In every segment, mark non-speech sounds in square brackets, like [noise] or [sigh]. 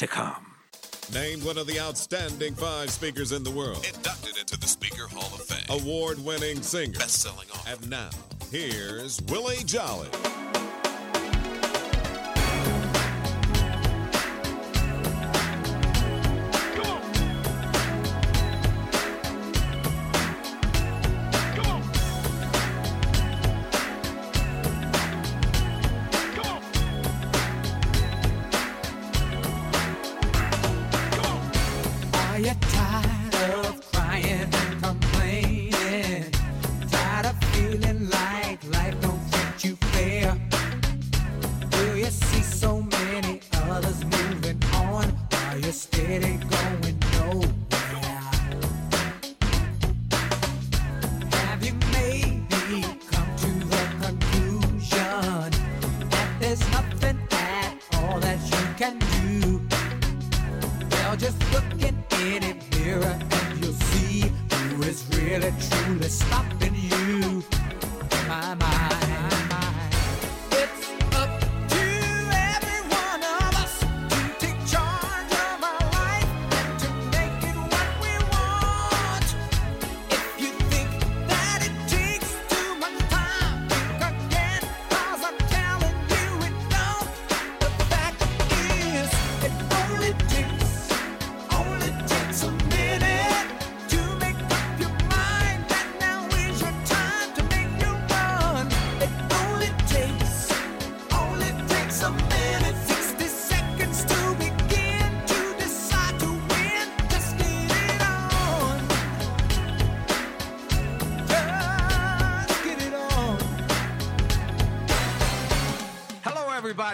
to come. Named one of the outstanding five speakers in the world. Inducted into the Speaker Hall of Fame. Award winning singer. Best selling author. And now, here's Willie Jolly.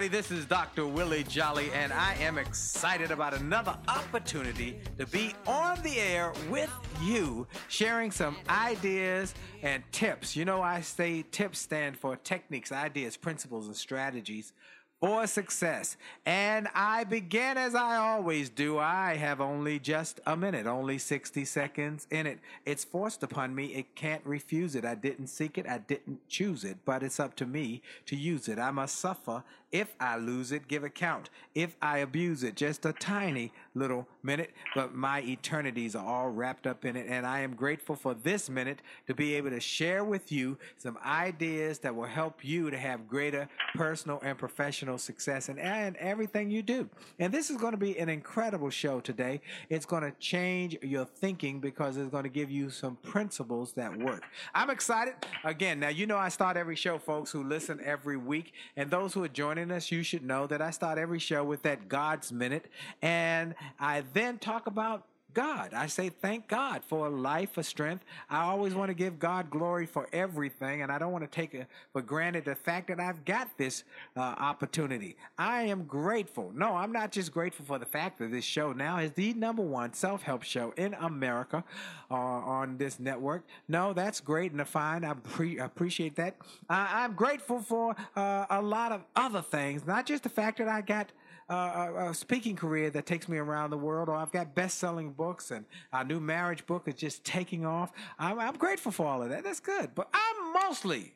Everybody. This is Dr. Willie Jolly, and I am excited about another opportunity to be on the air with you, sharing some ideas and tips. You know, I say tips stand for techniques, ideas, principles, and strategies for success. And I begin as I always do. I have only just a minute, only 60 seconds in it. It's forced upon me. It can't refuse it. I didn't seek it, I didn't choose it, but it's up to me to use it. I must suffer. If I lose it, give account. If I abuse it, just a tiny little minute, but my eternities are all wrapped up in it. And I am grateful for this minute to be able to share with you some ideas that will help you to have greater personal and professional success and, and everything you do. And this is going to be an incredible show today. It's going to change your thinking because it's going to give you some principles that work. I'm excited. Again, now you know I start every show, folks who listen every week. And those who are joining us, you should know that I start every show with that God's Minute. And I then talk about God. I say thank God for a life, for strength. I always want to give God glory for everything, and I don't want to take for granted the fact that I've got this uh, opportunity. I am grateful. No, I'm not just grateful for the fact that this show now is the number one self help show in America uh, on this network. No, that's great and fine. I pre- appreciate that. I- I'm grateful for uh, a lot of other things, not just the fact that I got a, a speaking career that takes me around the world, or I've got best-selling books, and our new marriage book is just taking off. I'm, I'm grateful for all of that. That's good, but I'm mostly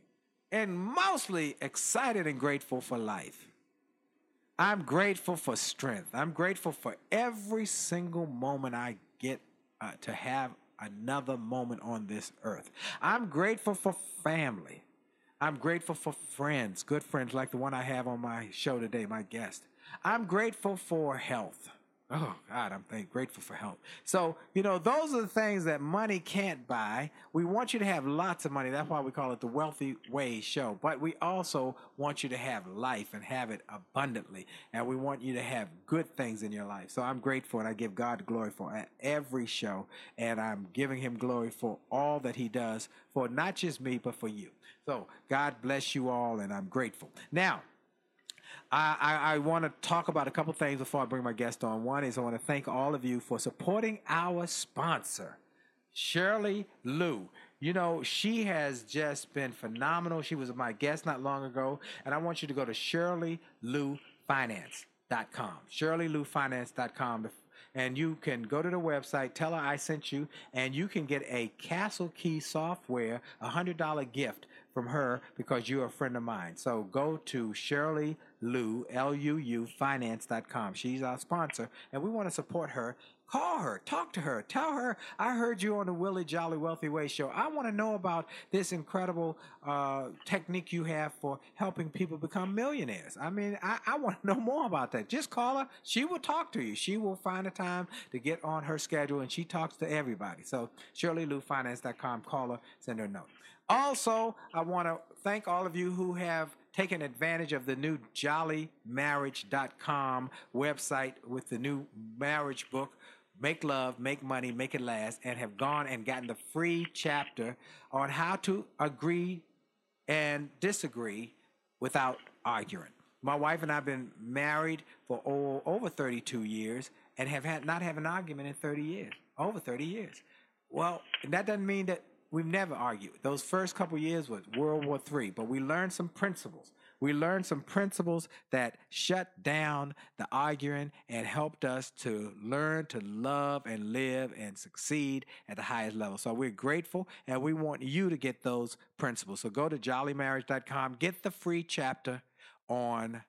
and mostly excited and grateful for life. I'm grateful for strength. I'm grateful for every single moment I get uh, to have another moment on this earth. I'm grateful for family. I'm grateful for friends, good friends like the one I have on my show today, my guest. I'm grateful for health. Oh God, I'm thank, grateful for help. So you know, those are the things that money can't buy. We want you to have lots of money. That's why we call it the Wealthy Way Show. But we also want you to have life and have it abundantly, and we want you to have good things in your life. So I'm grateful, and I give God glory for every show, and I'm giving Him glory for all that He does for not just me, but for you. So God bless you all, and I'm grateful. Now. I, I, I want to talk about a couple things before I bring my guest on. One is I want to thank all of you for supporting our sponsor, Shirley Luu. You know, she has just been phenomenal. She was my guest not long ago, and I want you to go to ShirleyLuuFinance.com. ShirleyLuuFinance.com and you can go to the website, tell her I sent you, and you can get a Castle Key software, a hundred dollar gift from her because you're a friend of mine. So go to Shirley Luu, L-U-U, finance.com. She's our sponsor, and we want to support her. Call her, talk to her, tell her I heard you on the Willie Jolly Wealthy Way show. I want to know about this incredible uh, technique you have for helping people become millionaires. I mean, I, I want to [laughs] know more about that. Just call her. She will talk to you. She will find a time to get on her schedule, and she talks to everybody. So, ShirleyLuuFinance.com. Call her, send her a note. Also, I want to thank all of you who have taken advantage of the new jollymarriage.com website with the new marriage book. Make love, make money, make it last, and have gone and gotten the free chapter on how to agree and disagree without arguing. My wife and I have been married for over 32 years and have had not have an argument in 30 years, over 30 years. Well, that doesn't mean that we've never argued. Those first couple years was World War III, but we learned some principles. We learned some principles that shut down the arguing and helped us to learn to love and live and succeed at the highest level. So we're grateful and we want you to get those principles. So go to jollymarriage.com, get the free chapter on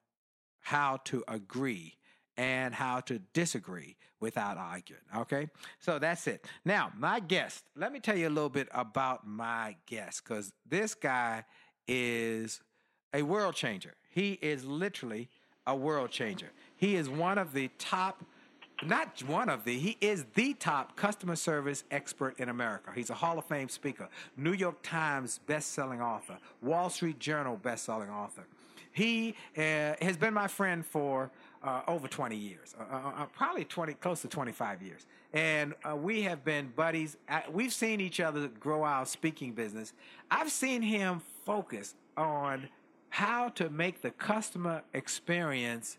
how to agree and how to disagree without arguing. Okay, so that's it. Now, my guest, let me tell you a little bit about my guest because this guy is a world changer. He is literally a world changer. He is one of the top not one of the, he is the top customer service expert in America. He's a Hall of Fame speaker, New York Times best-selling author, Wall Street Journal best-selling author. He uh, has been my friend for uh, over 20 years, uh, uh, uh, probably 20, close to 25 years. And uh, we have been buddies. we've seen each other grow our speaking business. I've seen him focus on how to make the customer experience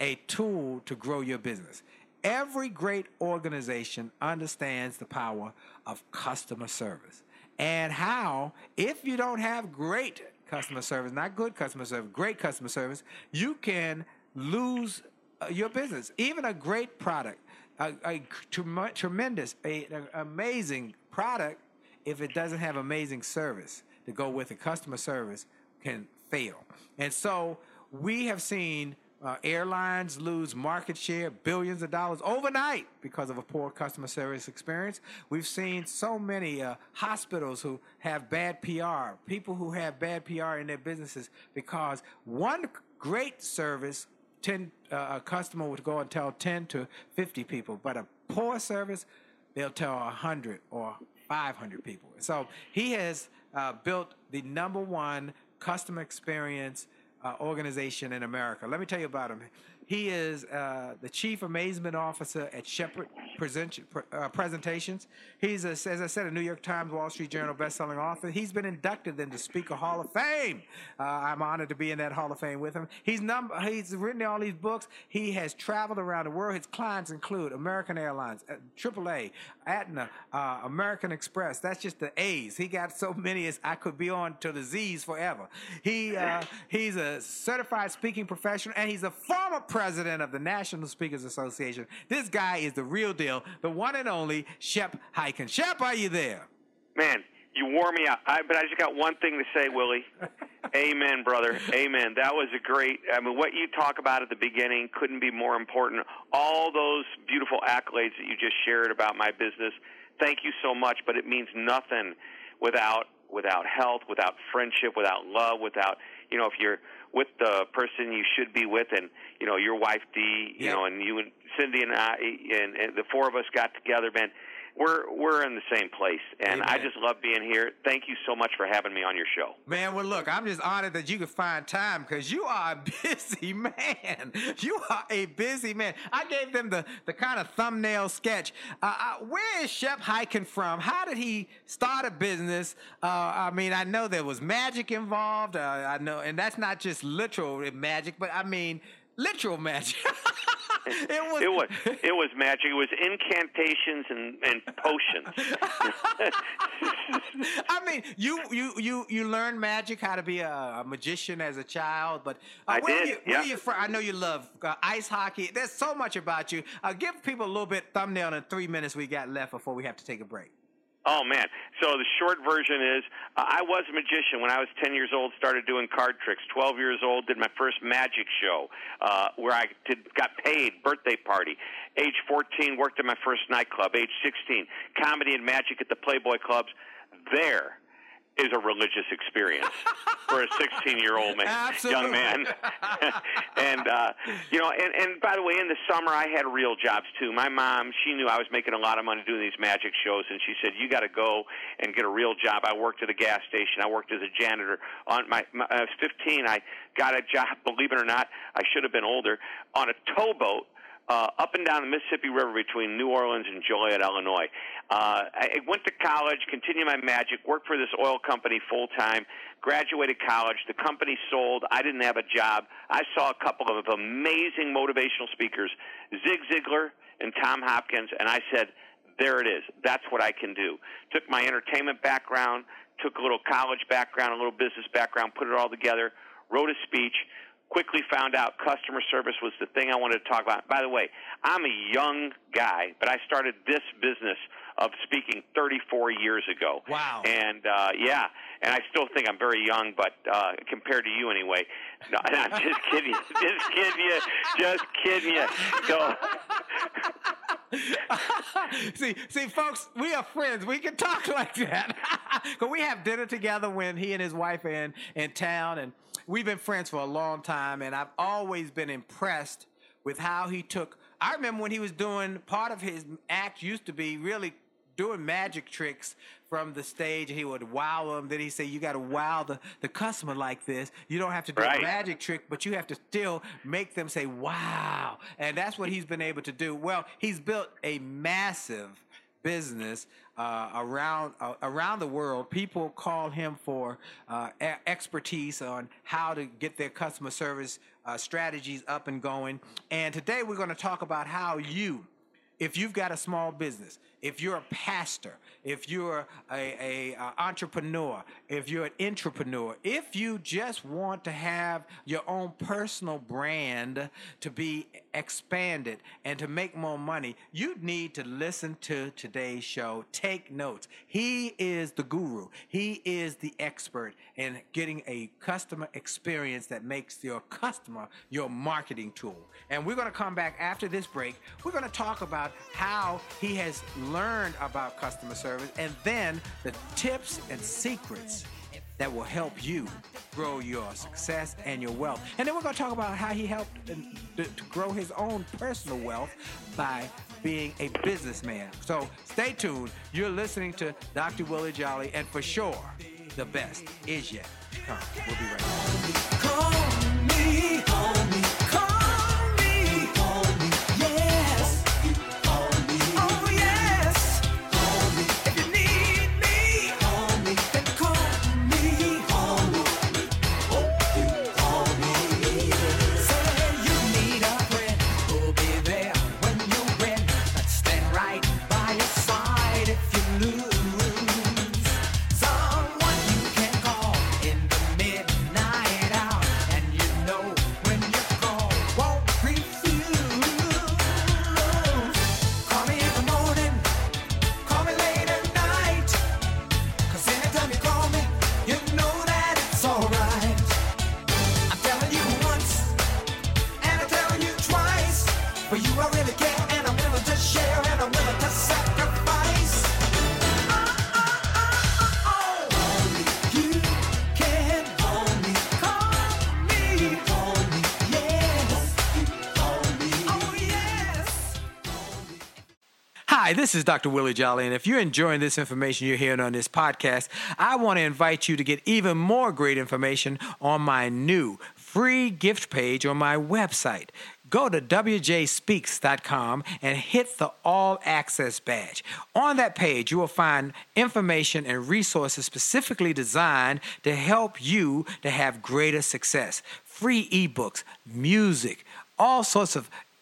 a tool to grow your business. Every great organization understands the power of customer service and how, if you don't have great customer service, not good customer service, great customer service, you can lose uh, your business. Even a great product, a, a tremendous, a, amazing product, if it doesn't have amazing service to go with it, customer service can fail. And so we have seen uh, airlines lose market share, billions of dollars overnight because of a poor customer service experience. We've seen so many uh, hospitals who have bad PR, people who have bad PR in their businesses because one great service 10 uh, a customer would go and tell 10 to 50 people but a poor service they'll tell 100 or 500 people so he has uh, built the number one customer experience uh, organization in America. Let me tell you about him. He is uh, the chief amazement officer at Shepard present, uh, Presentations. He's, a, as I said, a New York Times, Wall Street Journal bestselling author. He's been inducted into Speaker Hall of Fame. Uh, I'm honored to be in that Hall of Fame with him. He's number, he's written all these books. He has traveled around the world. His clients include American Airlines, AAA, uh, Aetna, uh, American Express. That's just the A's. He got so many as I could be on to the Z's forever. He [laughs] he's a certified speaking professional, and he's a former president of the National Speakers Association. This guy is the real deal, the one and only Shep Hyken. Shep, are you there? Man, you wore me out. I, but I just got one thing to say, Willie. [laughs] Amen, brother. Amen. That was a great. I mean, what you talk about at the beginning couldn't be more important. All those beautiful accolades that you just shared about my business. Thank you so much. But it means nothing without without health, without friendship, without love, without you know, if you're with the person you should be with, and you know, your wife Dee, you Yeah. know, and you and Cindy and I, and, and the four of us got together, man. We're we're in the same place, and I just love being here. Thank you so much for having me on your show. Man, well, look, I'm just honored that you could find time because you are a [laughs] busy man. You are a busy man. I gave them the, the kind of thumbnail sketch. Uh, uh, where is Shep Hyken from? How did he start a business? Uh, I mean, I know there was magic involved. Uh, I know, and that's not just literal magic, but I mean literal magic. [laughs] it was. It was it was magic. It was incantations and, and potions. [laughs] I mean, you you you you learned magic, how to be a, a magician as a child. But uh, I where did, Are you, where yeah. are you from? I know you love uh, ice hockey. There's so much about you. Uh, give people a little bit thumbnail in the three minutes we got left before we have to take a break. Oh man! So the short version is, uh, I was a magician when I was 10 years old. Started doing card tricks. 12 years old, did my first magic show uh, where I did, got paid. Birthday party. Age 14, worked at my first nightclub. Age 16, comedy and magic at the Playboy clubs. There is a religious experience for a 16 year old man, Absolutely. young man. [laughs] and uh, you know, and, and by the way, in the summer I had real jobs too. My mom, she knew I was making a lot of money doing these magic shows, and she said, "You got to go and get a real job." I worked at a gas station. I worked as a janitor. On my, my I was 15. I got a job. Believe it or not, I should have been older on a towboat uh, up and down the Mississippi River between New Orleans and Joliet, Illinois. Uh, I went to college, continued my magic, worked for this oil company full time, graduated college. The company sold. I didn't have a job. I saw a couple of amazing motivational speakers, Zig Ziglar and Tom Hopkins, and I said, there it is. That's what I can do. Took my entertainment background, took a little college background, a little business background, put it all together, wrote a speech, quickly found out customer service was the thing I wanted to talk about. By the way, I'm a young guy, but I started this business of speaking 34 years ago. Wow. And uh, yeah, and I still think I'm very young, but uh, compared to you anyway. No, [laughs] I'm just kidding. you. [laughs] Just kidding you. Just kidding you. So. [laughs] see, see, folks, we are friends. We can talk like that. Cause we have dinner together when he and his wife are in in town, and we've been friends for a long time. And I've always been impressed with how he took. I remember when he was doing part of his act used to be really doing magic tricks from the stage and he would wow them then he say you got to wow the, the customer like this you don't have to do a magic trick but you have to still make them say wow and that's what he's been able to do well he's built a massive business uh, around uh, around the world. People call him for uh, e- expertise on how to get their customer service uh, strategies up and going. And today we're going to talk about how you, if you've got a small business, if you're a pastor, if you're a, a, uh, entrepreneur, if you're an entrepreneur, if you just want to have your own personal brand to be expanded and to make more money, you need to listen to today's show. Take notes. He is the guru. He is the expert in getting a customer experience that makes your customer your marketing tool. And we're going to come back after this break. We're going to talk about how he has learned about customer service and then the tips and secrets that will help you grow your success and your wealth. And then we're going to talk about how he helped to, to grow his own personal wealth by being a businessman. So stay tuned. You're listening to Dr. Willie Jolly, and for sure, the best is yet to come. We'll be right back. Hi, this is Dr. Willie Jolly, and if you're enjoying this information you're hearing on this podcast, I want to invite you to get even more great information on my new free gift page on my website. Go to wjspeaks.com and hit the All Access badge. On that page, you will find information and resources specifically designed to help you to have greater success. Free ebooks, music, all sorts of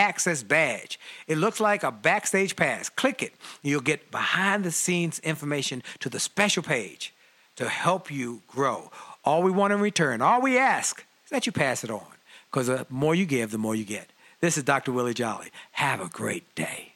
access badge. It looks like a backstage pass. Click it. You'll get behind the scenes information to the special page to help you grow. All we want in return, all we ask is that you pass it on because the more you give, the more you get. This is Dr. Willie Jolly. Have a great day.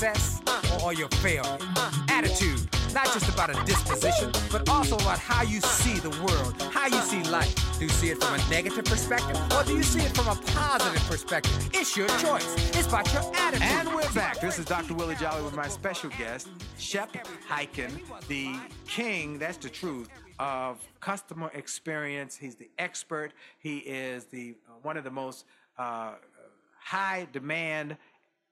Success or, or your failure. Attitude, not just about a disposition, but also about how you see the world, how you see life. Do you see it from a negative perspective or do you see it from a positive perspective? It's your choice. It's about your attitude. And we're back. This is Dr. Willie Jolly with my special guest, Shep Hyken, the king, that's the truth, of customer experience. He's the expert. He is the uh, one of the most uh, high demand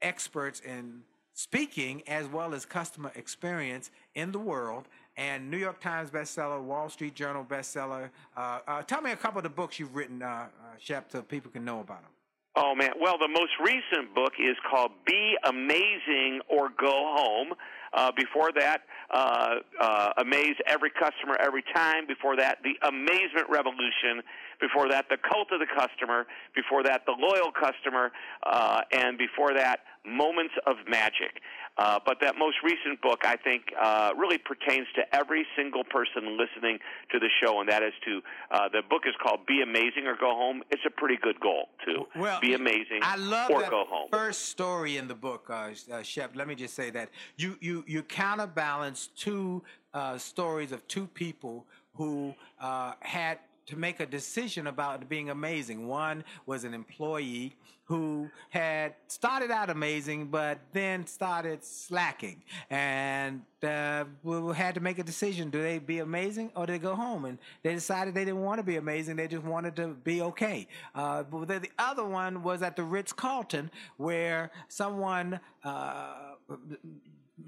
experts in speaking as well as customer experience in the world. And New York Times bestseller, Wall Street Journal bestseller. Uh, uh, tell me a couple of the books you've written, uh, uh, Shep, so people can know about them. Oh man! Well, the most recent book is called "Be Amazing or Go Home." Uh, before that, uh, uh, "Amaze Every Customer Every Time." Before that, "The Amazement Revolution." Before that, "The Cult of the Customer." Before that, "The Loyal Customer," uh, and before that, "Moments of Magic." Uh, but that most recent book, I think, uh, really pertains to every single person listening to the show, and that is to uh, the book is called "Be Amazing or Go Home." It's a pretty good goal too. Well, be amazing I love or that go home. first story in the book, uh, uh, Shep. Let me just say that you you you counterbalance two uh, stories of two people who uh, had to make a decision about being amazing. One was an employee who had started out amazing, but then started slacking, and uh, we had to make a decision: do they be amazing or do they go home? And they decided they didn't want to be amazing; they just wanted to be okay. Uh, but the other one was at the Ritz Carlton, where someone. Uh,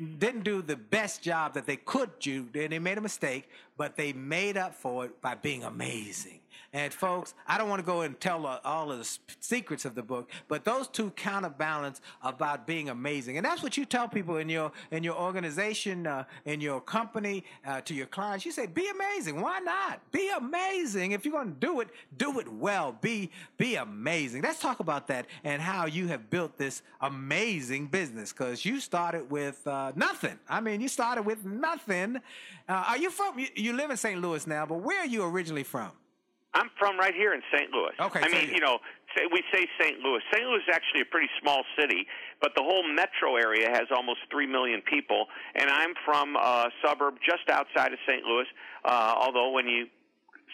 didn't do the best job that they could do. They they made a mistake, but they made up for it by being amazing. And folks, I don't want to go and tell uh, all of the secrets of the book, but those two counterbalance about being amazing, and that's what you tell people in your in your organization, uh, in your company, uh, to your clients. You say, "Be amazing." Why not? Be amazing. If you're going to do it, do it well. Be be amazing. Let's talk about that and how you have built this amazing business because you started with uh, nothing. I mean, you started with nothing. Uh, are you from? You, you live in St. Louis now, but where are you originally from? I'm from right here in St. Louis. Okay, I mean, you- you know, say, we say St. Louis. St. Louis is actually a pretty small city, but the whole metro area has almost three million people. And I'm from a suburb just outside of St. Louis. Uh, although when you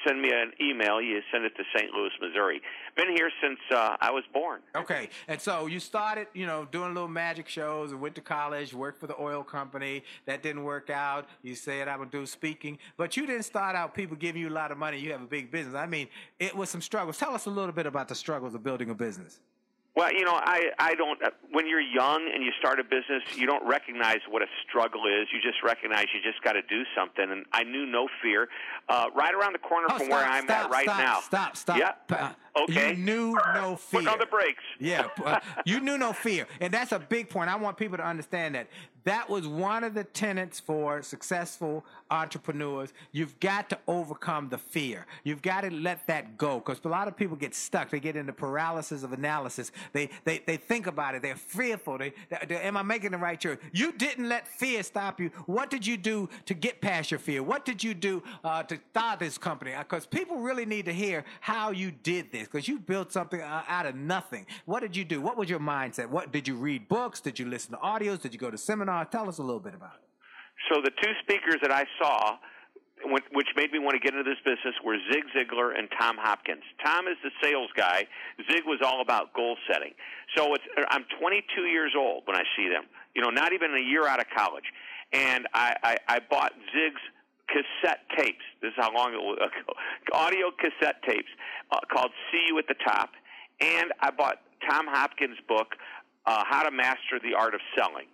send me an email, you send it to St. Louis, Missouri. Been here since uh, I was born. Okay, and so you started, you know, doing little magic shows and went to college, worked for the oil company. That didn't work out. You said I'm do speaking, but you didn't start out people giving you a lot of money. You have a big business. I mean, it was some struggles. Tell us a little bit about the struggles of building a business. Well, you know, I I don't. uh, When you're young and you start a business, you don't recognize what a struggle is. You just recognize you just got to do something. And I knew no fear. Uh, right around the corner Oh, from stop, where I'm stop, at right stop, now. Stop, stop. Yeah. Uh, Okay. You knew no fear. Put on the brakes. Yeah, uh, you knew no fear, and that's a big point. I want people to understand that that was one of the tenets for successful entrepreneurs. You've got to overcome the fear. You've got to let that go because a lot of people get stuck. They get into paralysis of analysis. They they they think about it. They're fearful. They, they am I making the right choice? You didn't let fear stop you. What did you do to get past your fear? What did you do uh, to start this company? Because people really need to hear how you did this because you built something uh, out of nothing. What did you do? What was your mindset? What did you read books? Did you listen to audios? Did you go to seminars? Tell us a little bit about it. So the two speakers that I saw, which made me want to get into this business, were Zig Ziglar and Tom Hopkins. Tom is the sales guy. Zig was all about goal setting. So it's I'm 22 years old when I see them. You know, not even a year out of college, and I I, I bought Zig's cassette tapes. This is how long ago [laughs] audio cassette tapes uh, called "See You at the Top," and I bought Tom Hopkins' book, uh, "How to Master the Art of Selling."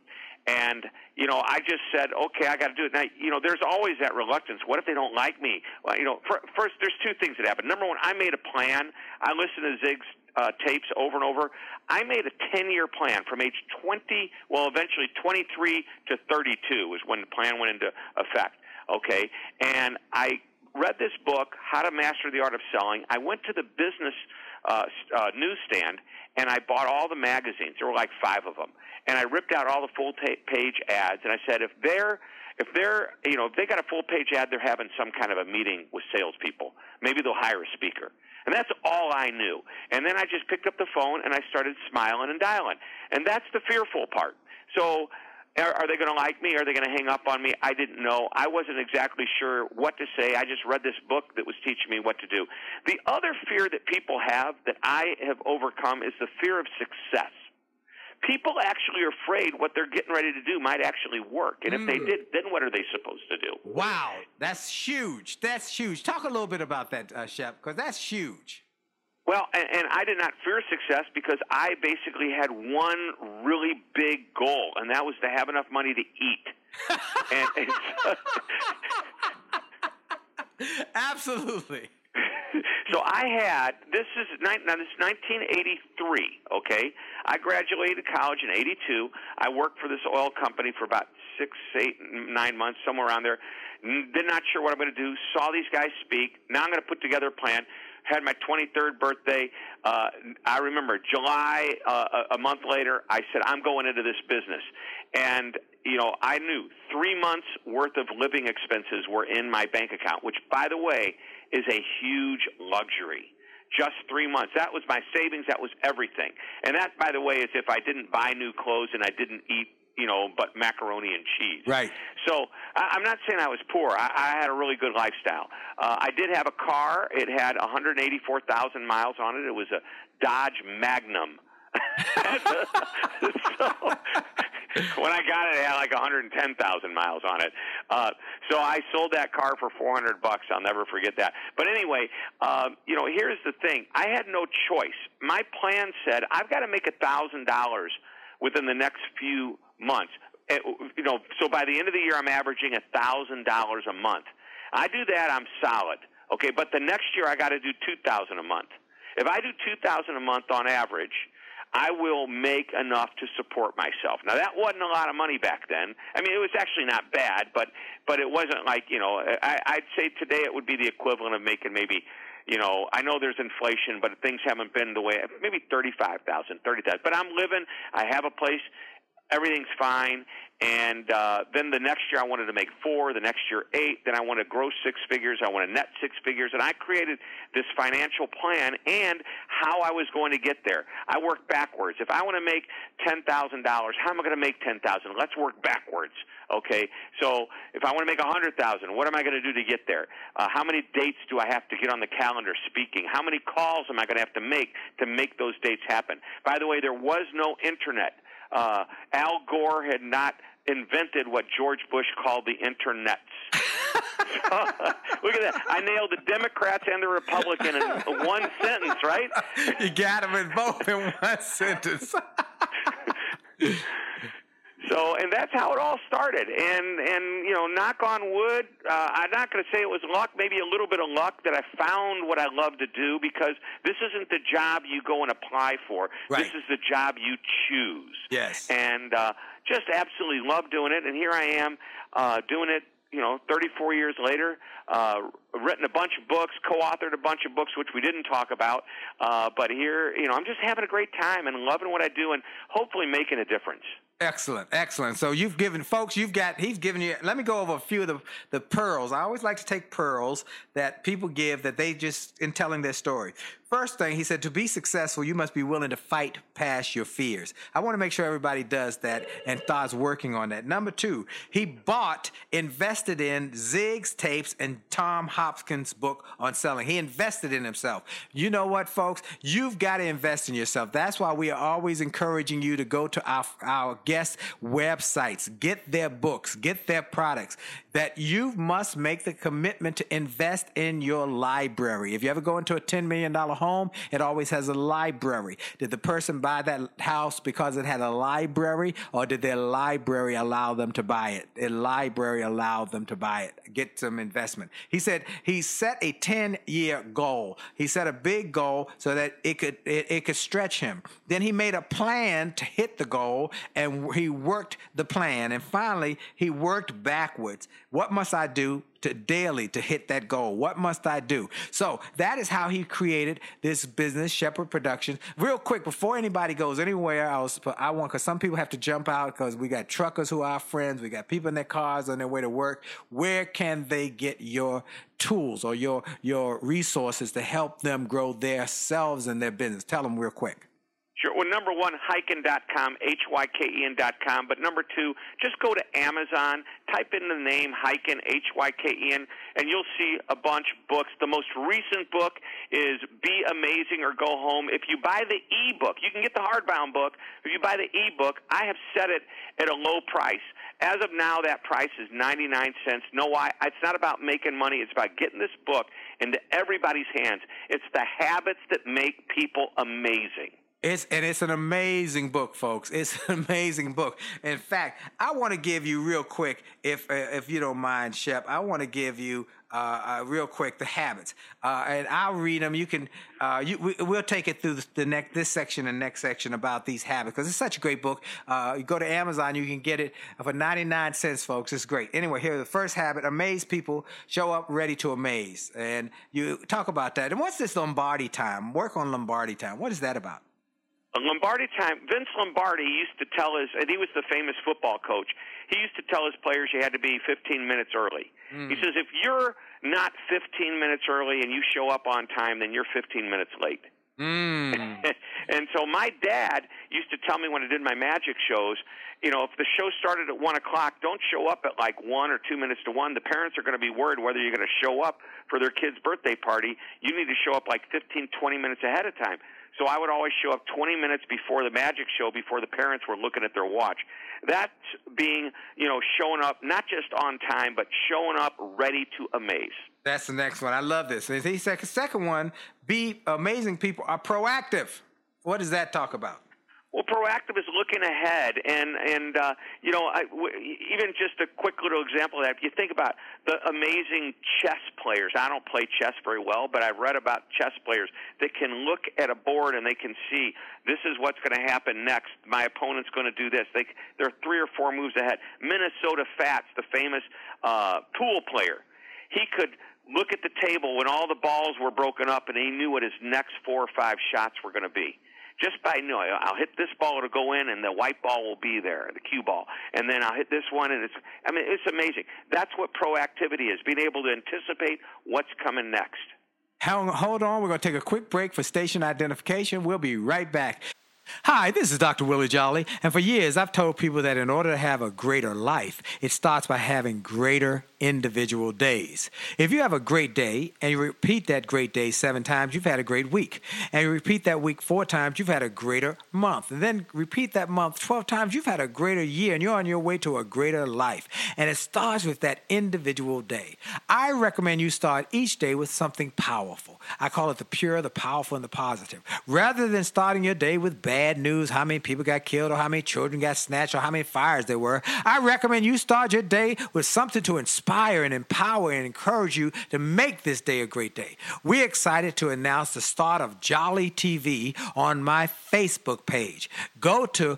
And you know, I just said, okay, I got to do it. Now, you know, there's always that reluctance. What if they don't like me? Well, you know, for, first, there's two things that happen. Number one, I made a plan. I listened to Zig's uh, tapes over and over. I made a 10-year plan from age 20, well, eventually 23 to 32 was when the plan went into effect. Okay, and I read this book, How to Master the Art of Selling. I went to the business uh, uh, newsstand and I bought all the magazines. There were like five of them, and I ripped out all the full ta- page ads. And I said, if they're if they're you know if they got a full page ad, they're having some kind of a meeting with salespeople. Maybe they'll hire a speaker. And that's all I knew. And then I just picked up the phone and I started smiling and dialing. And that's the fearful part. So are, are they going to like me? Are they going to hang up on me? I didn't know. I wasn't exactly sure what to say. I just read this book that was teaching me what to do. The other fear that people have that I have overcome is the fear of success. People actually are afraid what they're getting ready to do might actually work. And if they did, then what are they supposed to do? Wow, that's huge. That's huge. Talk a little bit about that, uh, Shep, because that's huge. Well, and, and I did not fear success because I basically had one really big goal, and that was to have enough money to eat. [laughs] and, and so, Absolutely. so I had this is now this is 1983. Okay, I graduated college in '82. I worked for this oil company for about six, eight, nine months, somewhere around there. N- Did not sure what I'm going to do. Saw these guys speak. Now I'm going to put together a plan. Had my 23rd birthday. Uh, I remember July, uh, a month later, I said, I'm going into this business. And, you know, I knew three months worth of living expenses were in my bank account, which, by the way, is a huge luxury. Just three months. That was my savings. That was everything. And that, by the way, is if I didn't buy new clothes and I didn't eat, you know, but macaroni and cheese. Right. So I- I'm not saying I was poor. I, I had a really good lifestyle. Uh, I did have a car. It had 184,000 miles on it. It was a Dodge Magnum. [laughs] so when I got it, it had like 110,000 miles on it. Uh, so I sold that car for 400 bucks. I'll never forget that. But anyway, um, you know, here's the thing. I had no choice. My plan said I've got to make a thousand dollars within the next few months. Eh, You know, so by the end of the year, I'm averaging a thousand dollars a month. I do that, I'm solid. Okay, but the next year I got to do two thousand a month. If I do two thousand a month on average, I will make enough to support myself. Now that wasn't a lot of money back then. I mean, it was actually not bad, but but it wasn't like you know. I, I'd say today it would be the equivalent of making maybe. You know, I know there's inflation, but things haven't been the way. Maybe thirty-five thousand, thirty thousand. But I'm living. I have a place everything's fine. And uh, then the next year I wanted to make four, the next year eight, then I wanted to grow six figures, I want to net six figures, and I created this financial plan and how I was going to get there. I worked backwards. If I want to make ten thousand dollars, how am I going to make ten thousand? Let's work backwards. Okay, so if I want to make a hundred thousand, what am I going to do to get there? Uh, how many dates do I have to get on the calendar speaking? How many calls am I going to have to make to make those dates happen? By the way, there was no internet uh, Al Gore had not invented what George Bush called the internets. [laughs] look at that. I nailed the Democrats and the Republican in one sentence, right? You got them in both in one sentence. [laughs] So, and that's how it all started. And and you know, knock on wood, uh, I'm not going to say it was luck. Maybe a little bit of luck that I found what I love to do because this isn't the job you go and apply for. Right. This is the job you choose. Yes. And uh, just absolutely love doing it. And here I am uh, doing it. You know, 34 years later, uh, written a bunch of books, co-authored a bunch of books, which we didn't talk about. Uh, but here, you know, I'm just having a great time and loving what I do, and hopefully making a difference. Excellent, excellent. So you've given folks, you've got, he's given you. Let me go over a few of the the pearls. I always like to take pearls that people give that they just in telling their story. First thing he said, to be successful, you must be willing to fight past your fears. I want to make sure everybody does that and starts working on that. Number two, he bought, invested in Zig's tapes and Tom Hopkins' book on selling. He invested in himself. You know what, folks? You've got to invest in yourself. That's why we are always encouraging you to go to our, our guest websites, get their books, get their products. That you must make the commitment to invest in your library. If you ever go into a $10 million home, it always has a library. Did the person buy that house because it had a library, or did their library allow them to buy it? A library allowed them to buy it. Get some investment. He said he set a 10 year goal. He set a big goal so that it could it, it could stretch him. Then he made a plan to hit the goal and he worked the plan. And finally, he worked backwards. What must I do to daily to hit that goal? What must I do? So that is how he created this business, Shepard Productions. Real quick, before anybody goes anywhere else, but I want because some people have to jump out because we got truckers who are our friends, we got people in their cars on their way to work. Where can they get your tools or your your resources to help them grow their selves and their business? Tell them real quick. Sure. Well, number one, Hyken.com, H-Y-K-E-N.com. But number two, just go to Amazon, type in the name Hyken, H-Y-K-E-N, and you'll see a bunch of books. The most recent book is Be Amazing or Go Home. If you buy the e-book, you can get the hardbound book. If you buy the e-book, I have set it at a low price. As of now, that price is 99 cents. No, why? It's not about making money. It's about getting this book into everybody's hands. It's the habits that make people amazing. It's and it's an amazing book, folks. It's [laughs] an amazing book. In fact, I want to give you real quick, if uh, if you don't mind, Shep. I want to give you uh, uh, real quick the habits, uh, and I'll read them. You can, uh, you, we, will take it through the, the next this section and next section about these habits because it's such a great book. Uh, you go to Amazon, you can get it for ninety nine cents, folks. It's great. Anyway, here's the first habit: amaze people. Show up ready to amaze, and you talk about that. And what's this Lombardi time? Work on Lombardi time. What is that about? Lombardi time, Vince Lombardi used to tell us, and he was the famous football coach. He used to tell his players you had to be 15 minutes early. Mm. He says if you're not 15 minutes early and you show up on time, then you're 15 minutes late. Mm. [laughs] and so my dad used to tell me when I did my magic shows, you know, if the show started at one o'clock, don't show up at like one or two minutes to one. The parents are going to be worried whether you're going to show up for their kid's birthday party. You need to show up like 15, 20 minutes ahead of time. So I would always show up 20 minutes before the magic show, before the parents were looking at their watch. That's being, you know, showing up not just on time, but showing up ready to amaze. That's the next one. I love this. The second, second one, be amazing people are proactive. What does that talk about? Well, proactive is looking ahead, and and uh, you know, I, w- even just a quick little example of that. If you think about the amazing chess players, I don't play chess very well, but I've read about chess players that can look at a board and they can see this is what's going to happen next. My opponent's going to do this. They they're three or four moves ahead. Minnesota Fats, the famous uh, pool player, he could look at the table when all the balls were broken up, and he knew what his next four or five shots were going to be just by knowing I'll hit this ball to go in and the white ball will be there, the cue ball. And then I'll hit this one and it's I mean it's amazing. That's what proactivity is, being able to anticipate what's coming next. Hold on, we're going to take a quick break for station identification. We'll be right back. Hi, this is Dr. Willie Jolly, and for years I've told people that in order to have a greater life, it starts by having greater individual days. If you have a great day and you repeat that great day seven times, you've had a great week. And you repeat that week four times, you've had a greater month. And then repeat that month 12 times, you've had a greater year, and you're on your way to a greater life. And it starts with that individual day. I recommend you start each day with something powerful. I call it the pure, the powerful, and the positive. Rather than starting your day with bad bad news, how many people got killed, or how many children got snatched, or how many fires there were, I recommend you start your day with something to inspire and empower and encourage you to make this day a great day. We're excited to announce the start of Jolly TV on my Facebook page. Go to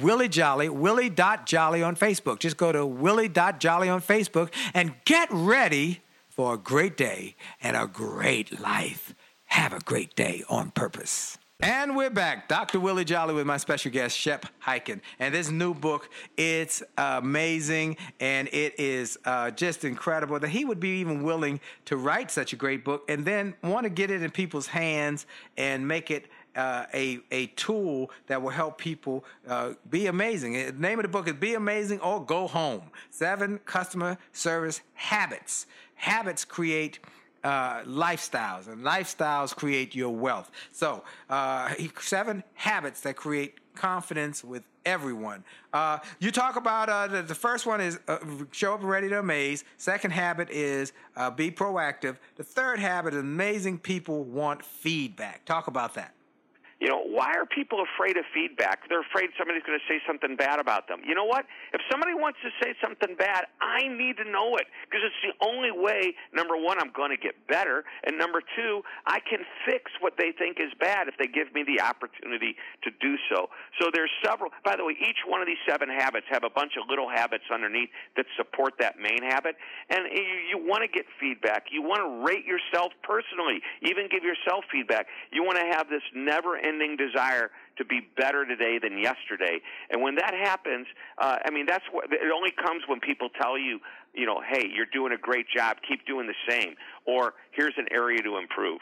Willie Jolly, Willie.Jolly on Facebook. Just go to Willie.Jolly on Facebook and get ready for a great day and a great life. Have a great day on purpose. And we're back. Dr. Willie Jolly with my special guest, Shep Hyken. And this new book, it's amazing and it is uh, just incredible that he would be even willing to write such a great book and then want to get it in people's hands and make it uh, a a tool that will help people uh, be amazing. The name of the book is "Be Amazing or Go Home: Seven Customer Service Habits." Habits create uh, lifestyles, and lifestyles create your wealth. So, uh, seven habits that create confidence with everyone. Uh, you talk about uh, the, the, first one is uh, show up ready to amaze. Second habit is uh, be proactive. The third habit is amazing people want feedback. Talk about that. You know, why are people afraid of feedback? They're afraid somebody's going to say something bad about them. You know what? If somebody wants to say something bad, I need to know it because it's the only way, number one, I'm going to get better. And number two, I can fix what they think is bad if they give me the opportunity to do so. So there's several, by the way, each one of these seven habits have a bunch of little habits underneath that support that main habit. And you, you want to get feedback. You want to rate yourself personally, even give yourself feedback. You want to have this never ending unending desire to be better today than yesterday. And when that happens, uh, I mean, that's what it only comes when people tell you, you know, hey, you're doing a great job, keep doing the same, or here's an area to improve.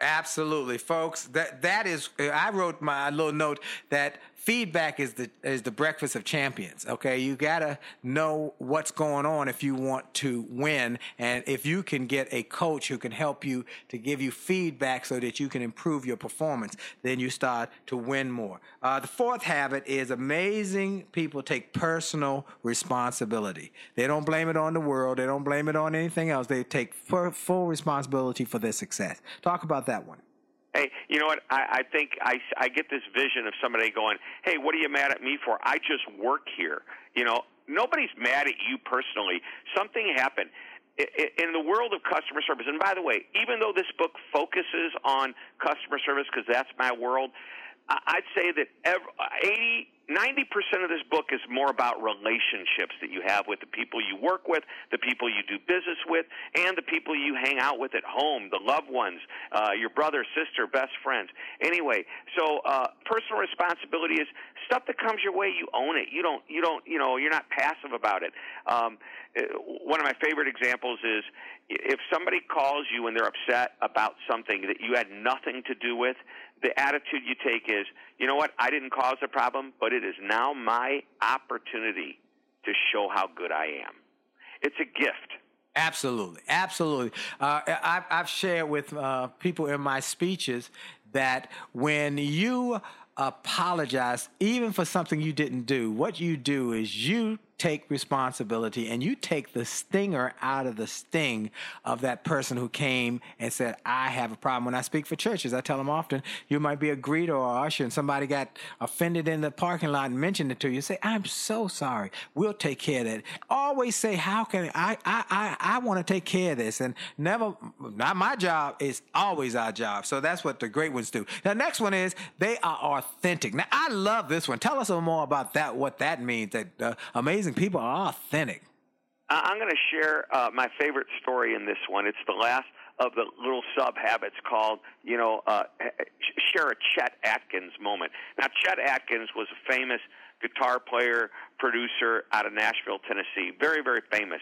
Absolutely, folks. That that is. I wrote my little note that feedback is the is the breakfast of champions. Okay, you gotta know what's going on if you want to win, and if you can get a coach who can help you to give you feedback so that you can improve your performance, then you start to win more. Uh, the fourth habit is amazing people take personal responsibility. They don't blame it on the world. They don't blame it on anything else. They take full responsibility for their success. Talk about that one. Hey, you know what? I, I think I, I get this vision of somebody going, "Hey, what are you mad at me for? I just work here." You know, nobody's mad at you personally. Something happened in the world of customer service. And by the way, even though this book focuses on customer service because that's my world, I'd say that 80, 90% of this book is more about relationships that you have with the people you work with, the people you do business with, and the people you hang out with at home, the loved ones, uh, your brother, sister, best friends. Anyway, so uh, personal responsibility is stuff that comes your way. You own it. You don't. You don't. You know. You're not passive about it. Um, uh, one of my favorite examples is if somebody calls you and they're upset about something that you had nothing to do with, the attitude you take is, you know what, I didn't cause the problem, but it is now my opportunity to show how good I am. It's a gift. Absolutely, absolutely. Uh, I've, I've, shared with uh, people in my speeches that when you apologize, even for something you didn't do, what you do is you take responsibility and you take the stinger out of the sting of that person who came and said, I have a problem. When I speak for churches, I tell them often, you might be a greeter or usher and somebody got offended in the parking lot and mentioned it to you. Say, I'm so sorry. We'll take care of that. Always say, how can I, I, I, I want to take care of this and never, not my job. It's always our job. So that's what the great ones do. The next one is they are authentic. Now I love this one. Tell us a little more about that, what that means, that uh, amazing amazing. People are authentic. I'm going to share uh, my favorite story in this one. It's the last of the little sub habits called, you know, uh, share a Chet Atkins moment. Now, Chet Atkins was a famous guitar player, producer out of Nashville, Tennessee. Very, very famous.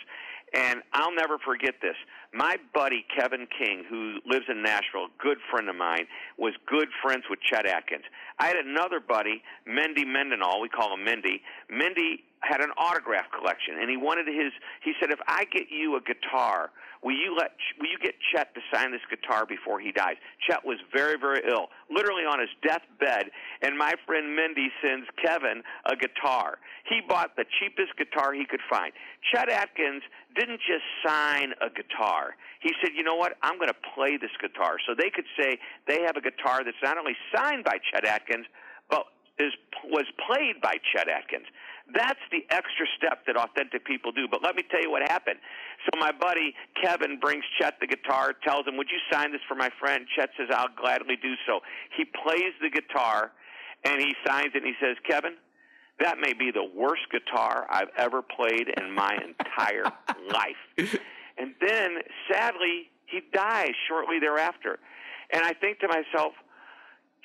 And I'll never forget this. My buddy Kevin King, who lives in Nashville, good friend of mine, was good friends with Chet Atkins. I had another buddy, Mendy Mendenhall, we call him Mendy. Mendy had an autograph collection, and he wanted his. He said, "If I get you a guitar, will you let will you get Chet to sign this guitar before he dies?" Chet was very very ill, literally on his deathbed, and my friend Mendy sends Kevin a guitar. He bought the cheapest guitar he could find. Chet Atkins didn't just sign a guitar. He said, "You know what? I'm going to play this guitar." So they could say they have a guitar that's not only signed by Chet Atkins, but is was played by Chet Atkins. That's the extra step that authentic people do. But let me tell you what happened. So my buddy Kevin brings Chet the guitar, tells him, "Would you sign this for my friend?" Chet says, "I'll gladly do so." He plays the guitar, and he signs it. and He says, "Kevin, that may be the worst guitar I've ever played in my entire [laughs] life." And then, sadly, he dies shortly thereafter. And I think to myself,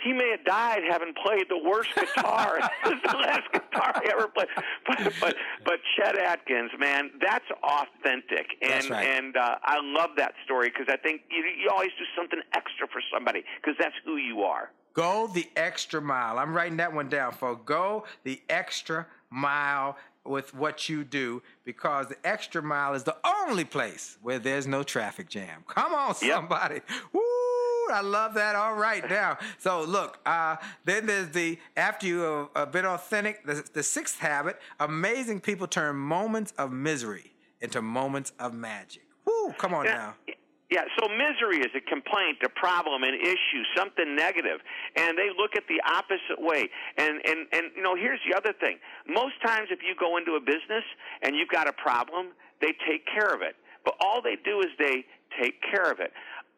he may have died having played the worst guitar. [laughs] the last guitar he ever played. But but but Chet Atkins, man, that's authentic, and That's right. and uh, I love that story because I think you you always do something extra for somebody because that's who you are. Go the extra mile. I'm writing that one down, folks. Go the extra mile with what you do because the extra mile is the only place where there's no traffic jam. Come on, Yep. somebody. Woo! I love that. All right, now. So look, uh, then there's the after you have uh, been authentic. The, the sixth habit: amazing people turn moments of misery into moments of magic. Woo! Come on now. Yeah, so misery is a complaint, a problem, an issue, something negative, and they look at the opposite way. And and and you know, here's the other thing. Most times, if you go into a business and you've got a problem, they take care of it. But all they do is they take care of it.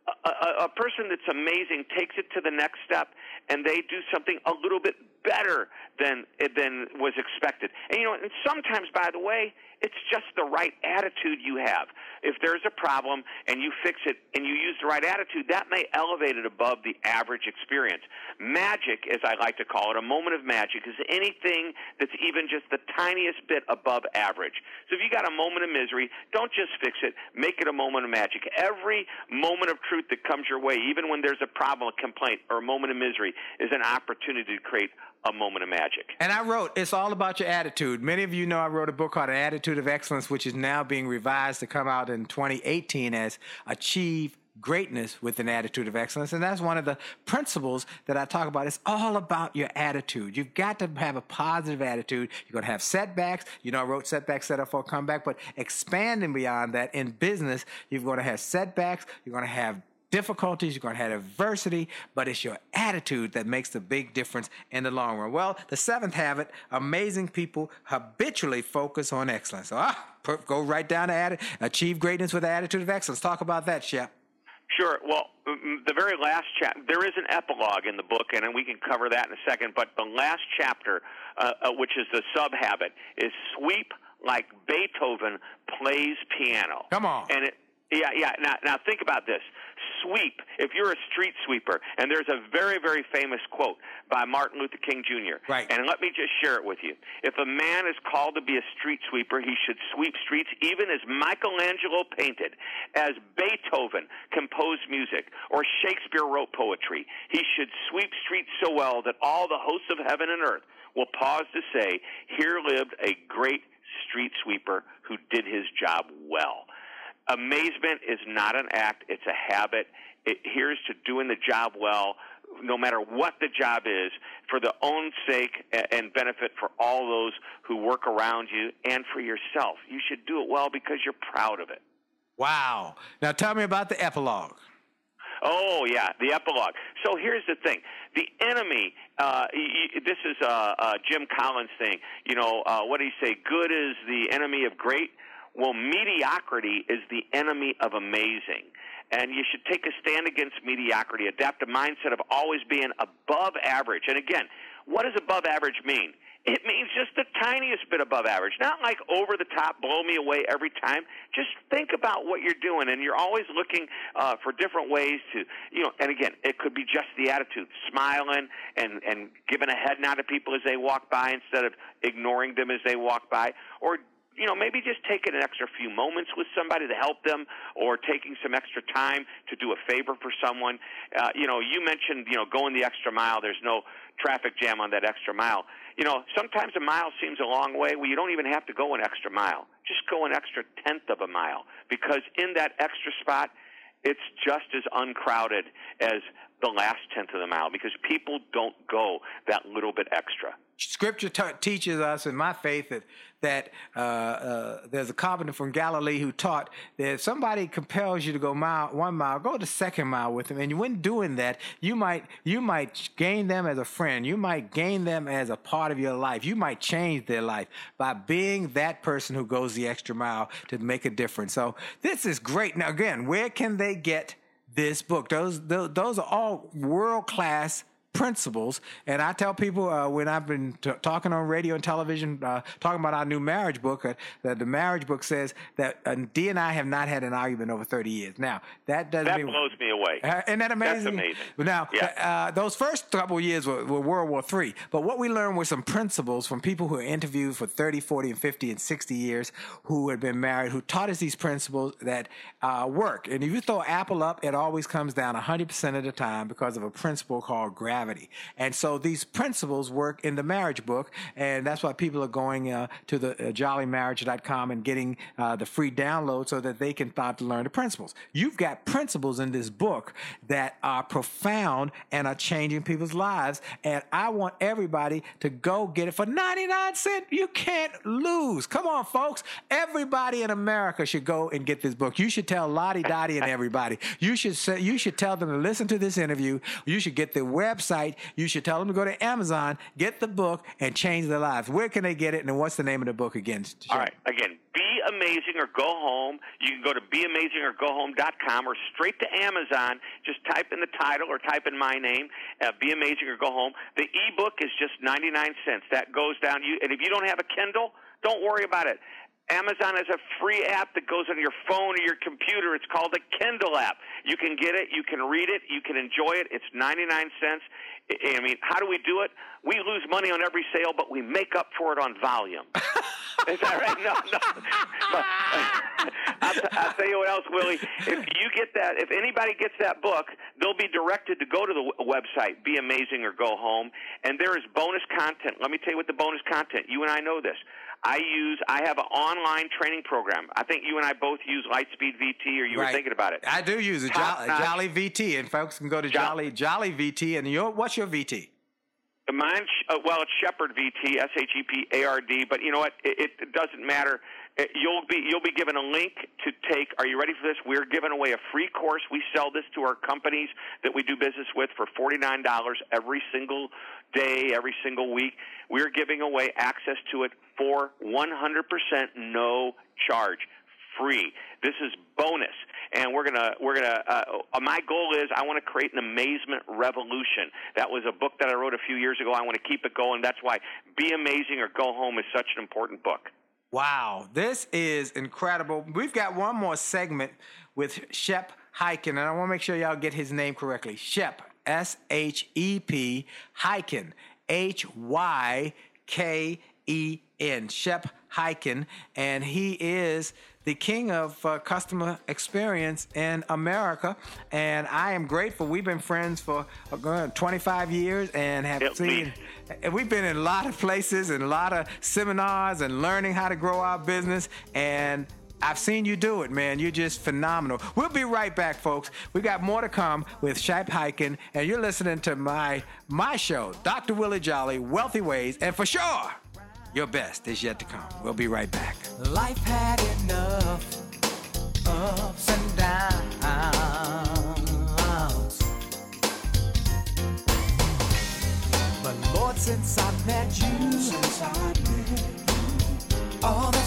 A, a, person that's amazing takes it to the next step, and they do something a little bit better than than was expected. And you know, and sometimes, by the way, it's just the right attitude you have. If there's a problem and you fix it and you use the right attitude, that may elevate it above the average experience. Magic, as I like to call it, a moment of magic is anything that's even just the tiniest bit above average. So if you got a moment of misery, don't just fix it, make it a moment of magic. Every moment of truth that comes your way, even when there's a problem, a complaint, or a moment of misery, is an opportunity to create a moment of magic. And I wrote, it's all about your attitude. Many of you know I wrote a book called An Attitude of Excellence, which is now being revised to come out in 2018 as Achieve Greatness with an Attitude of Excellence. And that's one of the principles that I talk about. It's all about your attitude. You've got to have a positive attitude. You're going to have setbacks. You know, I wrote setbacks set up for a comeback, but expanding beyond that in business, you're going to have setbacks. You're going to have difficulties, you're going to have adversity, but it's your attitude that makes the big difference in the long run. Well, the seventh habit amazing people habitually focus on excellence. So, ah, go right down to atti- achieve greatness with the attitude of excellence. Talk about that, Shep. Sure. Well, mm, the very last chapter, there is an epilogue in the book, and we can cover that in a second. But the last chapter, uh, uh, which is the sub habit, is sweep like Beethoven plays piano. Come on. And it, yeah, yeah. Now, now think about this. Sweep. If you're a street sweeper, and there's a very, very famous quote by Martin Luther King Jr. Right. And let me just share it with you. If a man is called to be a street sweeper, he should sweep streets even as Michelangelo painted, as Beethoven composed music, or Shakespeare wrote poetry. He should sweep streets so well that all the hosts of heaven and earth will pause to say, Here lived a great street sweeper who did his job well. Amazement is not an act, it's a habit. It here's to doing the job well, no matter what the job is, for the own sake and benefit for all those who work around you and for yourself. You should do it well because you're proud of it. Wow. Now tell me about the epilogue. Oh yeah, the epilogue. So here's the thing: the enemy. Uh, y- this is uh, uh, Jim Collins' thing. You know, uh, what do you say? Good is the enemy of great. Well, mediocrity is the enemy of amazing. And you should take a stand against mediocrity. Adapt a mindset of always being above average. And again, what does above average mean? It means just the tiniest bit above average. Not like over the top, blow me away every time. Just think about what you're doing, and you're always looking uh, for different ways to, you know. And again, it could be just the attitude, smiling and and giving a head nod to people as they walk by instead of ignoring them as they walk by, or you know, maybe just taking an extra few moments with somebody to help them, or taking some extra time to do a favor for someone. Uh, you know, you mentioned, you know, going the extra mile. There's no traffic jam on that extra mile. You know, sometimes a mile seems a long way. Well, you don't even have to go an extra mile. Just go an extra tenth of a mile, because in that extra spot, it's just as uncrowded as the last tenth of the mile because people don't go that little bit extra. Scripture t- teaches us in my faith that that uh, uh, there's a carpenter from Galilee who taught that if somebody compels you to go mile one mile, go the second mile with them. And when doing that, you might you might gain them as a friend. You might gain them as a part of your life. You might change their life by being that person who goes the extra mile to make a difference. So this is great. Now again, where can they get this book? Those those, those are all world class principles. And I tell people uh, when I've been t- talking on radio and television, uh, talking about our new marriage book, uh, that the marriage book says that uh, D and I have not had an argument over 30 years. Now, that doesn't that mean. blows me away. Uh, isn't that amazing? That's amazing. Now, Yeah. uh, those first couple years were, were World War III. But what we learned were some principles from people who were interviewed for 30, 40, and 50 and 60 years who had been married, who taught us these principles that uh, work. And if you throw Apple up, it always comes down 100% of the time because of a principle called gravity. And so these principles work in the marriage book. And that's why people are going uh, to the uh, jollymarriage.com and getting uh, the free download so that they can start to learn the principles. You've got principles in this book that are profound and are changing people's lives. And I want everybody to go get it for 99 cents. You can't lose. Come on, folks. Everybody in America should go and get this book. You should tell Lottie Dottie and everybody. You should say, you should tell them to listen to this interview. You should get the website. You should tell them to go to Amazon, get the book, and change their lives. Where can they get it? And what's the name of the book again? All right. Again, be amazing or go home. You can go to beamazingorgohome.com or straight to Amazon. Just type in the title or type in my name, uh, Be Amazing or Go Home. The ebook is just 99 cents. That goes down. You and if you don't have a Kindle, don't worry about it. Amazon has a free app that goes on your phone or your computer. It's called the Kindle app. You can get it, you can read it, you can enjoy it. It's 99 cents. I mean, how do we do it? We lose money on every sale, but we make up for it on volume. [laughs] Is that right? No, no. [laughs] [laughs] I'll, t- I'll tell you what else, Willie. If you get that, if anybody gets that book, they'll be directed to go to the w- website, Be Amazing or Go Home, and there is bonus content. Let me tell you what the bonus content. You and I know this. I use. I have an online training program. I think you and I both use Lightspeed VT, or you were thinking about it. I do use a Top Jolly. Jolly VT, and folks can go to Jo- Jolly Jolly VT. And your what's your VT? Mine, uh, well, it's Shepard VT, S H E P A R D. But you know what? It, it doesn't matter. It, you'll be you'll be given a link to take. Are you ready for this? We're giving away a free course. We sell this to our companies that we do business with for forty nine dollars every single day, every single week. We're giving away access to it for one hundred percent no charge free. This is bonus, and we're gonna we're gonna. Uh, uh, my goal is I want to create an amazement revolution. That was a book that I wrote a few years ago. I want to keep it going. That's why Be Amazing or Go Home is such an important book. Wow, this is incredible. We've got one more segment with Shep Hyken, and I want to make sure y'all get his name correctly. Shep, S H E P, Hyken, H Y K E N. Shep Hyken, and he is the king of uh, customer experience in America. And I am grateful. We've been friends for uh, 25 years and have At seen. And we've been in a lot of places and a lot of seminars and learning how to grow our business. And I've seen you do it, man. You're just phenomenal. We'll be right back, folks. We got more to come with Shep Hyken, and you're listening to my my show, Dr. Willie Jolly, Wealthy Ways, and for sure, your best is yet to come. We'll be right back. Life had enough ups and downs. But Lord, since I met you, since I met you, all that's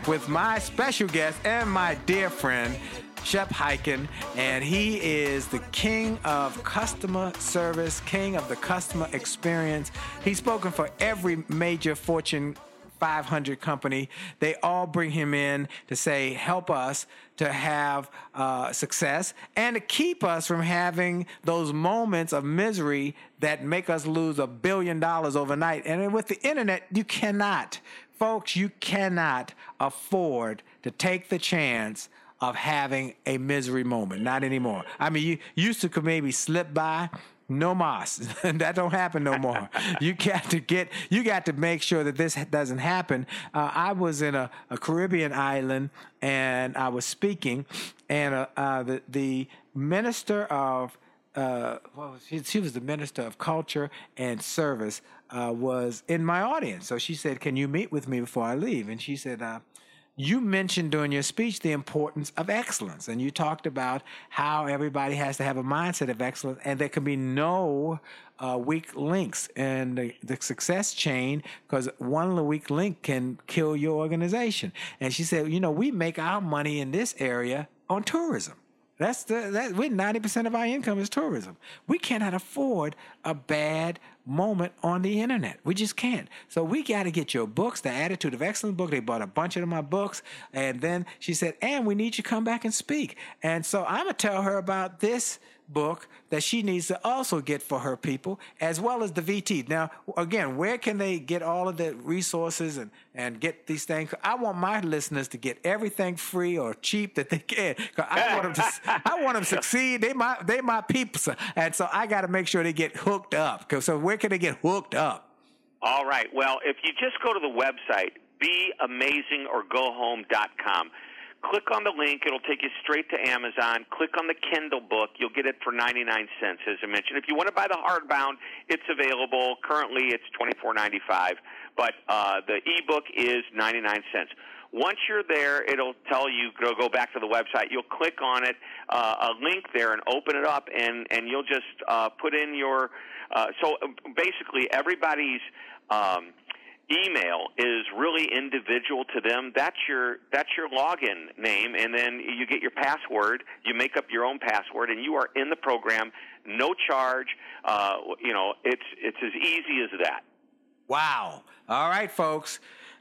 back with my special guest and my dear friend, Shep Hyken, and he is the king of customer service, king of the customer experience. He's spoken for every major Fortune 500 company. They all bring him in to say, help us to have uh, success and to keep us from having those moments of misery that make us lose a billion dollars overnight. And with the internet, you cannot folks, you cannot afford to take the chance of having a misery moment. Not anymore. I mean, you used to maybe slip by. No mas. [laughs] that don't happen no more. [laughs] you got to get. You got to make sure that this doesn't happen. Uh, I was in a, a, Caribbean island and I was speaking, and uh, uh, the the minister of uh, well, she, she, was the minister of culture and service, uh, was in my audience. So she said, "Can you meet with me before I leave?" And she said, uh, "You mentioned during your speech the importance of excellence, and you talked about how everybody has to have a mindset of excellence, and there can be no uh, weak links in the, the success chain because one weak link can kill your organization." And she said, "You know, we make our money in this area on tourism." That's the that we're ninety percent of our income is tourism. We cannot afford a bad moment on the internet. We just can't. So we got to get your books, the Attitude of Excellence book. They bought a bunch of my books, and then she said, "And we need you to come back and speak." And so I'm gonna tell her about this book that she needs to also get for her people, as well as the VT. Now, again, where can they get all of the resources and, and get these things? I want my listeners to get everything free or cheap that they can. I want them to, [laughs] I want them to succeed. They my, they my peeps, and so I got to make sure they get hooked up. So where can they get hooked up? All right. Well, if you just go to the website, beamazingorgohome.com Click on the link. It'll take you straight to Amazon. Click on the Kindle book. You'll get it for 99 cents, as I mentioned. If you want to buy the hardbound, it's available. Currently, it's 24.95, but uh, the ebook is 99 cents. Once you're there, it'll tell you go go back to the website. You'll click on it, uh, a link there, and open it up, and and you'll just uh, put in your. Uh, so basically, everybody's. Um, email is really individual to them. That's your that's your login name, and then you get your password. You make up your own password, and you are in the program, no charge. Uh, you know, it's it's as easy as that. Wow! All right, folks,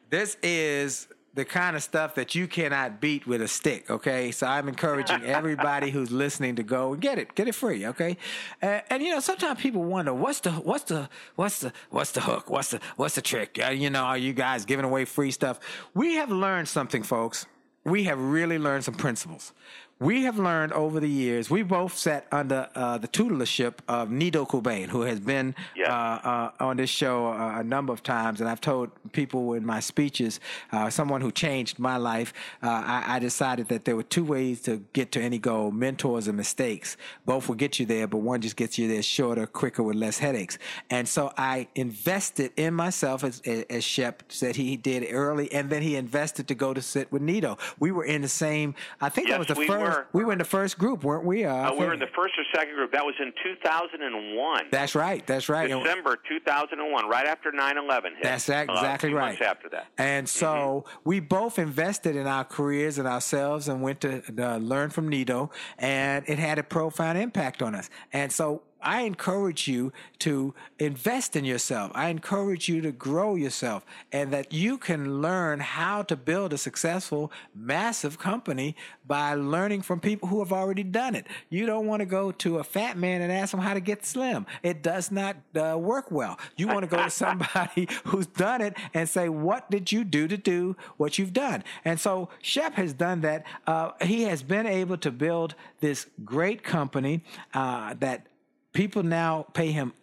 this is the kind of stuff that you cannot beat with a stick. Okay, so I'm encouraging [laughs] everybody who's listening to go and get it, get it free. Okay, and, and, you know sometimes people wonder what's the what's the what's the what's the hook? What's the what's the trick? Uh, you know, are you guys giving away free stuff? We have learned something, folks. We have really learned some principles we have learned over the years, we both sat under uh, the tutorship of Nido Qubein, who has been uh, uh, on this show a number of times. And I've told people in my speeches, uh, someone who changed my life, uh, I, I, decided that there were two ways to get to any goal mentors and mistakes. Both will get you there, but one just gets you there shorter, quicker, with less headaches. And so I invested in myself, as, as Shep said he did early, and then he invested to go to sit with Nido. We were in the same, I think yes, that was the we first. Were. We were in the first group, weren't we? Uh, uh, we were in the first or second group. That was in 2001. That's right. That's right. December 2001, right after 9/11 hit. That's exactly uh, right. Months after that. And so mm-hmm. we both invested in our careers and ourselves, and went to uh, learn from Nido, and it had a profound impact on us. And so I encourage you to invest in yourself. I encourage you to grow yourself and that you can learn how to build a successful, massive company by learning from people who have already done it. You don't want to go to a fat man and ask him how to get slim. It does not uh, work well. You want to go to [laughs] somebody who's done it and say, What did you do to do what you've done? And so Shep has done that. Uh, he has been able to build this great company uh, that people now pay him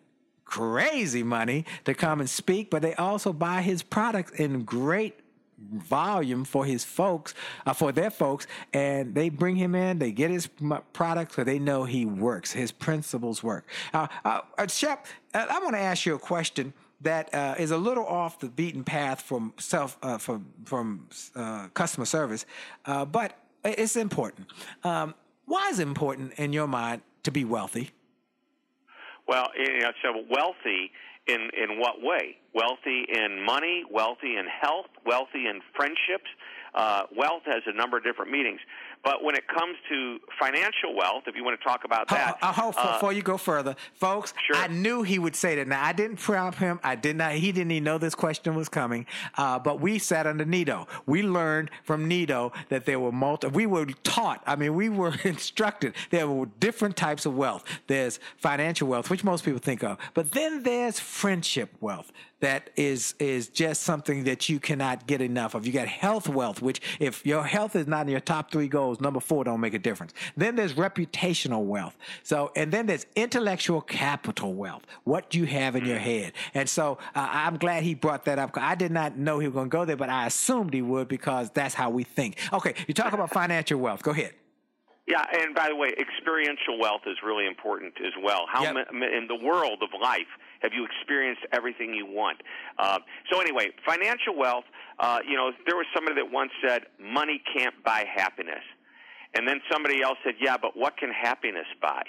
crazy money to come and speak, but they also buy his products in great volume for his folks, uh, for their folks, and they bring him in. They get his products, so they know he works. His principles work. Uh, uh, Shep, uh, I want to ask you a question that uh, is a little off the beaten path from self uh, from from uh, customer service, uh, but it's important. Um, why is it important in your mind to be wealthy? Well, you know, so wealthy in in what way? Wealthy in money, wealthy in health, wealthy in friendships. Uh, wealth has a number of different meanings. But when it comes to financial wealth, if you want to talk about that, uh, before you go further, folks, sure. I knew he would say that. Now I didn't prompt him. I did not. He didn't even know this question was coming. Uh, but we sat under Nido. We learned from Nido that there were multi. We were taught. I mean, we were [laughs] instructed. There were different types of wealth. There's financial wealth, which most people think of, but then there's friendship wealth that is is just something that you cannot get enough of. You got health wealth, which if your health is not in your top three goals, number four don't make a difference. Then there's reputational wealth. So and then there's intellectual capital wealth, what you have in your head. And so uh, I'm glad he brought that up. I did not know he was going to go there, but I assumed he would because that's how we think. Okay, you talk about financial wealth. Go ahead. Yeah, and by the way, experiential wealth is really important as well. How yep. in the world of life have you experienced everything you want? Uh, so anyway, financial wealth. Uh, you know, there was somebody that once said, "Money can't buy happiness," and then somebody else said, "Yeah, but what can happiness buy?"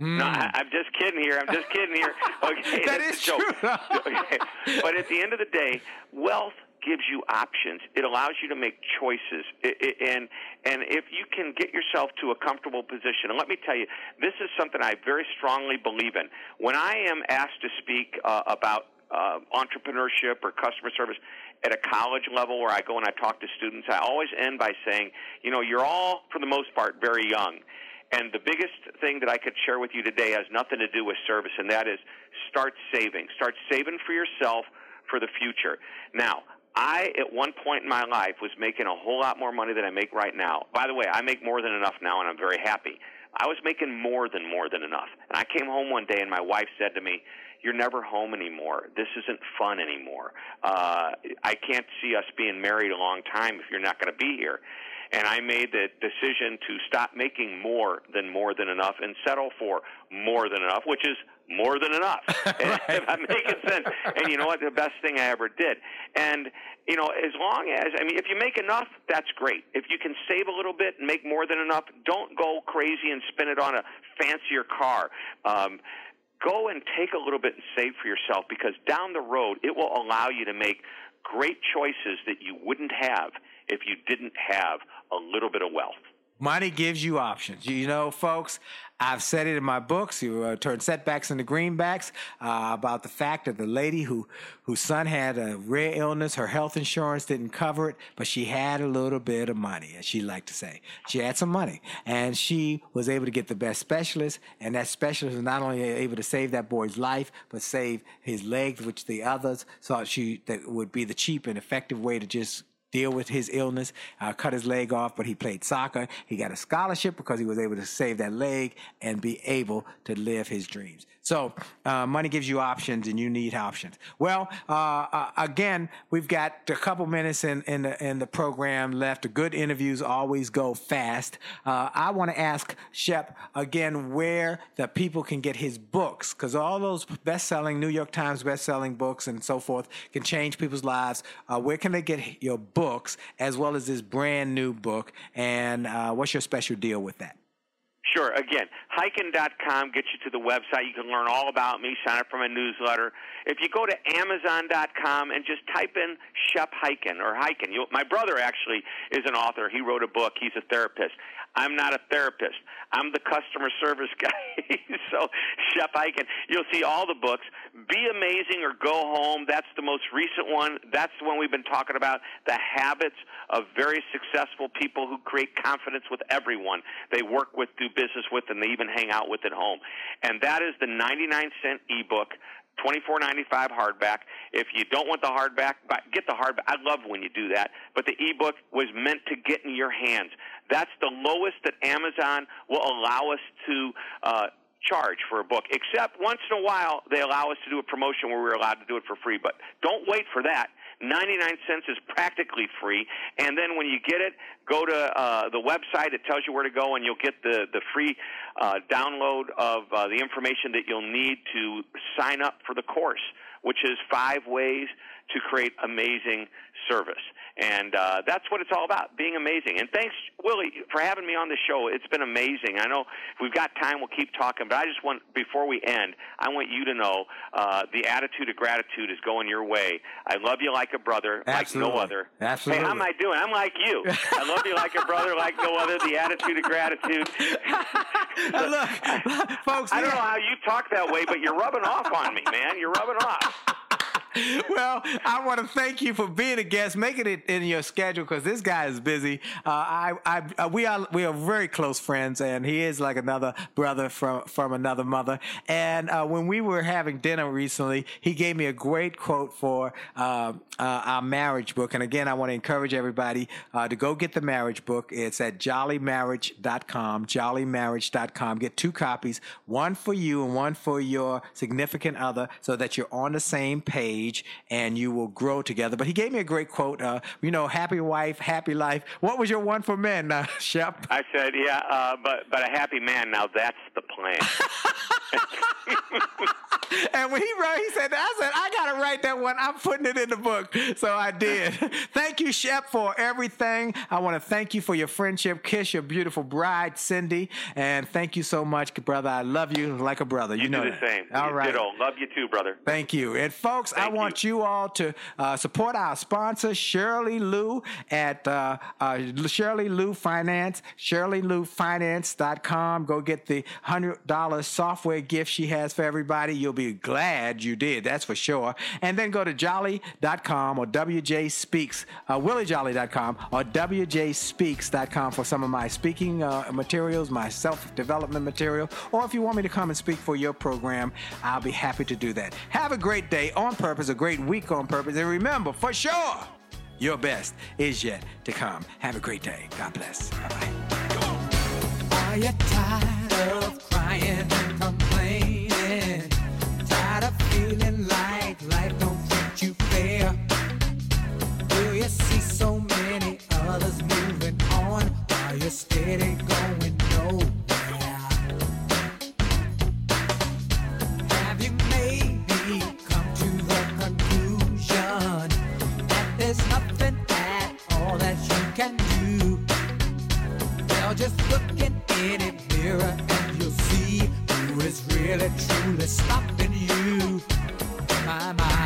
Mm. No, I, am just kidding here. I'm just kidding here. [laughs] Okay, that is true. [laughs] okay. But at the end of the day, wealth gives you options. It allows you to make choices. It, it, and and if you can get yourself to a comfortable position, and let me tell you, this is something I very strongly believe in. When I am asked to speak uh, about uh, entrepreneurship or customer service at a college level where I go and I talk to students, I always end by saying, you know, you're all, for the most part, very young. And the biggest thing that I could share with you today has nothing to do with service, and that is start saving. Start saving for yourself for the future. Now, I, at one point in my life, was making a whole lot more money than I make right now. By the way, I make more than enough now, and I'm very happy. I was making more than more than enough. And I came home one day, and my wife said to me, You're never home anymore. This isn't fun anymore. Uh, I can't see us being married a long time if you're not going to be here and I made the decision to stop making more than more than enough and settle for more than enough, which is more than enough. [laughs] [laughs] right. I'm making sense. And you know what? The best thing I ever did. And you know, as long as I mean, if you make enough, that's great. If you can save a little bit and make more than enough, don't go crazy and spend it on a fancier car. Um, go and take a little bit and save for yourself because down the road it will allow you to make great choices that you wouldn't have if you didn't have a little bit of wealth. Money gives you options. You know, folks, I've said it in my books. You uh, turn setbacks into greenbacks uh, about the fact that the lady who whose son had a rare illness, her health insurance didn't cover it, but she had a little bit of money, as she liked to say. She had some money, and she was able to get the best specialist, and that specialist was not only able to save that boy's life, but save his legs, which the others thought she that would be the cheap and effective way to just deal with his illness, uh, cut his leg off, but he played soccer. He got a scholarship because he was able to save that leg and be able to live his dreams. So uh, money gives you options, and you need options. Well, uh, uh, again, we've got a couple minutes in in the, in the program left. Good interviews always go fast. Uh, I want to ask Shep again where the people can get his books because all those best-selling New York Times best-selling books and so forth can change people's lives. Uh, where can they get your books as well as this brand new book? And what's your special deal with that? Sure. Again, hyken.com gets you to the website. You can learn all about me, sign up for my newsletter. If you go to amazon.com and just type in Shep Hyken or Hyken, my brother actually is an author. He wrote a book. He's a therapist. I'm not a therapist. I'm the customer service [laughs] guy. so, Shep Hyken, you'll see all the books. Be Amazing or Go Home. That's the most recent one. That's the one we've been talking about. The habits of very successful people who create confidence with everyone they work with, do business with, and they even hang out with at home. And that is the 99 cent ebook. Twenty-four ninety-five hardback. If you don't want the hardback, get the hardback. I love when you do that. But the ebook was meant to get in your hands. That's the lowest that Amazon will allow us to uh, charge for a book. Except once in a while, they allow us to do a promotion where we're allowed to do it for free. But don't wait for that. 99 cents is practically free. And then when you get it, go to uh, the website. It tells you where to go, and you'll get the, the free uh, download of uh, the information that you'll need to sign up for the course, which is five ways to create amazing service. And uh, that's what it's all about, being amazing. And thanks, Willie, for having me on the show. It's been amazing. I know if we've got time, we'll keep talking, but I just want, before we end, I want you to know uh, the attitude of gratitude is going your way. I love you like a brother, Absolutely. like no other. Absolutely. Hey, how am I doing? I'm like you. I love you like a brother, like no other. The attitude of gratitude. [laughs] Look, folks. I don't know how you talk that way, but you're rubbing off on me, man. You're rubbing off. [laughs] well, I want to thank you for being a guest, making it in your schedule because this guy is busy. Uh, I, I, uh, we are we are very close friends, and he is like another brother from from another mother. And uh, when we were having dinner recently, he gave me a great quote for uh, uh, our marriage book. And again, I want to encourage everybody uh, to go get the marriage book. It's at jollymarriage.com, jollymarriage.com. Get two copies, one for you and one for your significant other, so that you're on the same page and you will grow together. But he gave me a great quote, uh, you know, happy wife, happy life. What was your one for men, uh, [laughs] Shep? I said, yeah, uh, but, but a happy man, now that's the plan. [laughs] [laughs] and when he wrote, he said, I said, I got to write that one. I'm putting it in the book. So I did. thank you, Shep, for everything. I want to thank you for your friendship. Kiss your beautiful bride, Cindy. And thank you so much, brother. I love you like a brother. You, you know do the same. All you right. Ditto. Love you too, brother. Thank you. And folks, Thank I want you. all to uh, support our sponsor, Shirley Luu at uh, uh, Shirley Luu Finance, ShirleyLuuFinance.com. Go get the $100 software gift she has for everybody. You'll be glad you did, that's for sure. And then go to jolly.com or WJ Speaks, uh, WillieJolly.com or WJSpeaks.com for some of my speaking uh, materials, my self development material. Or if you want me to come and speak for your program, I'll be happy to do that. Have a great day on purpose, a great week on purpose. And remember, for sure, your best is yet to come. Have a great day. God bless. Bye bye. Are you tired of crying and complaining? Tired of feeling like life don't treat you fair? Do you see so many others moving on? You steady going just look in any mirror and you'll see who is really truly stopping you. My mind,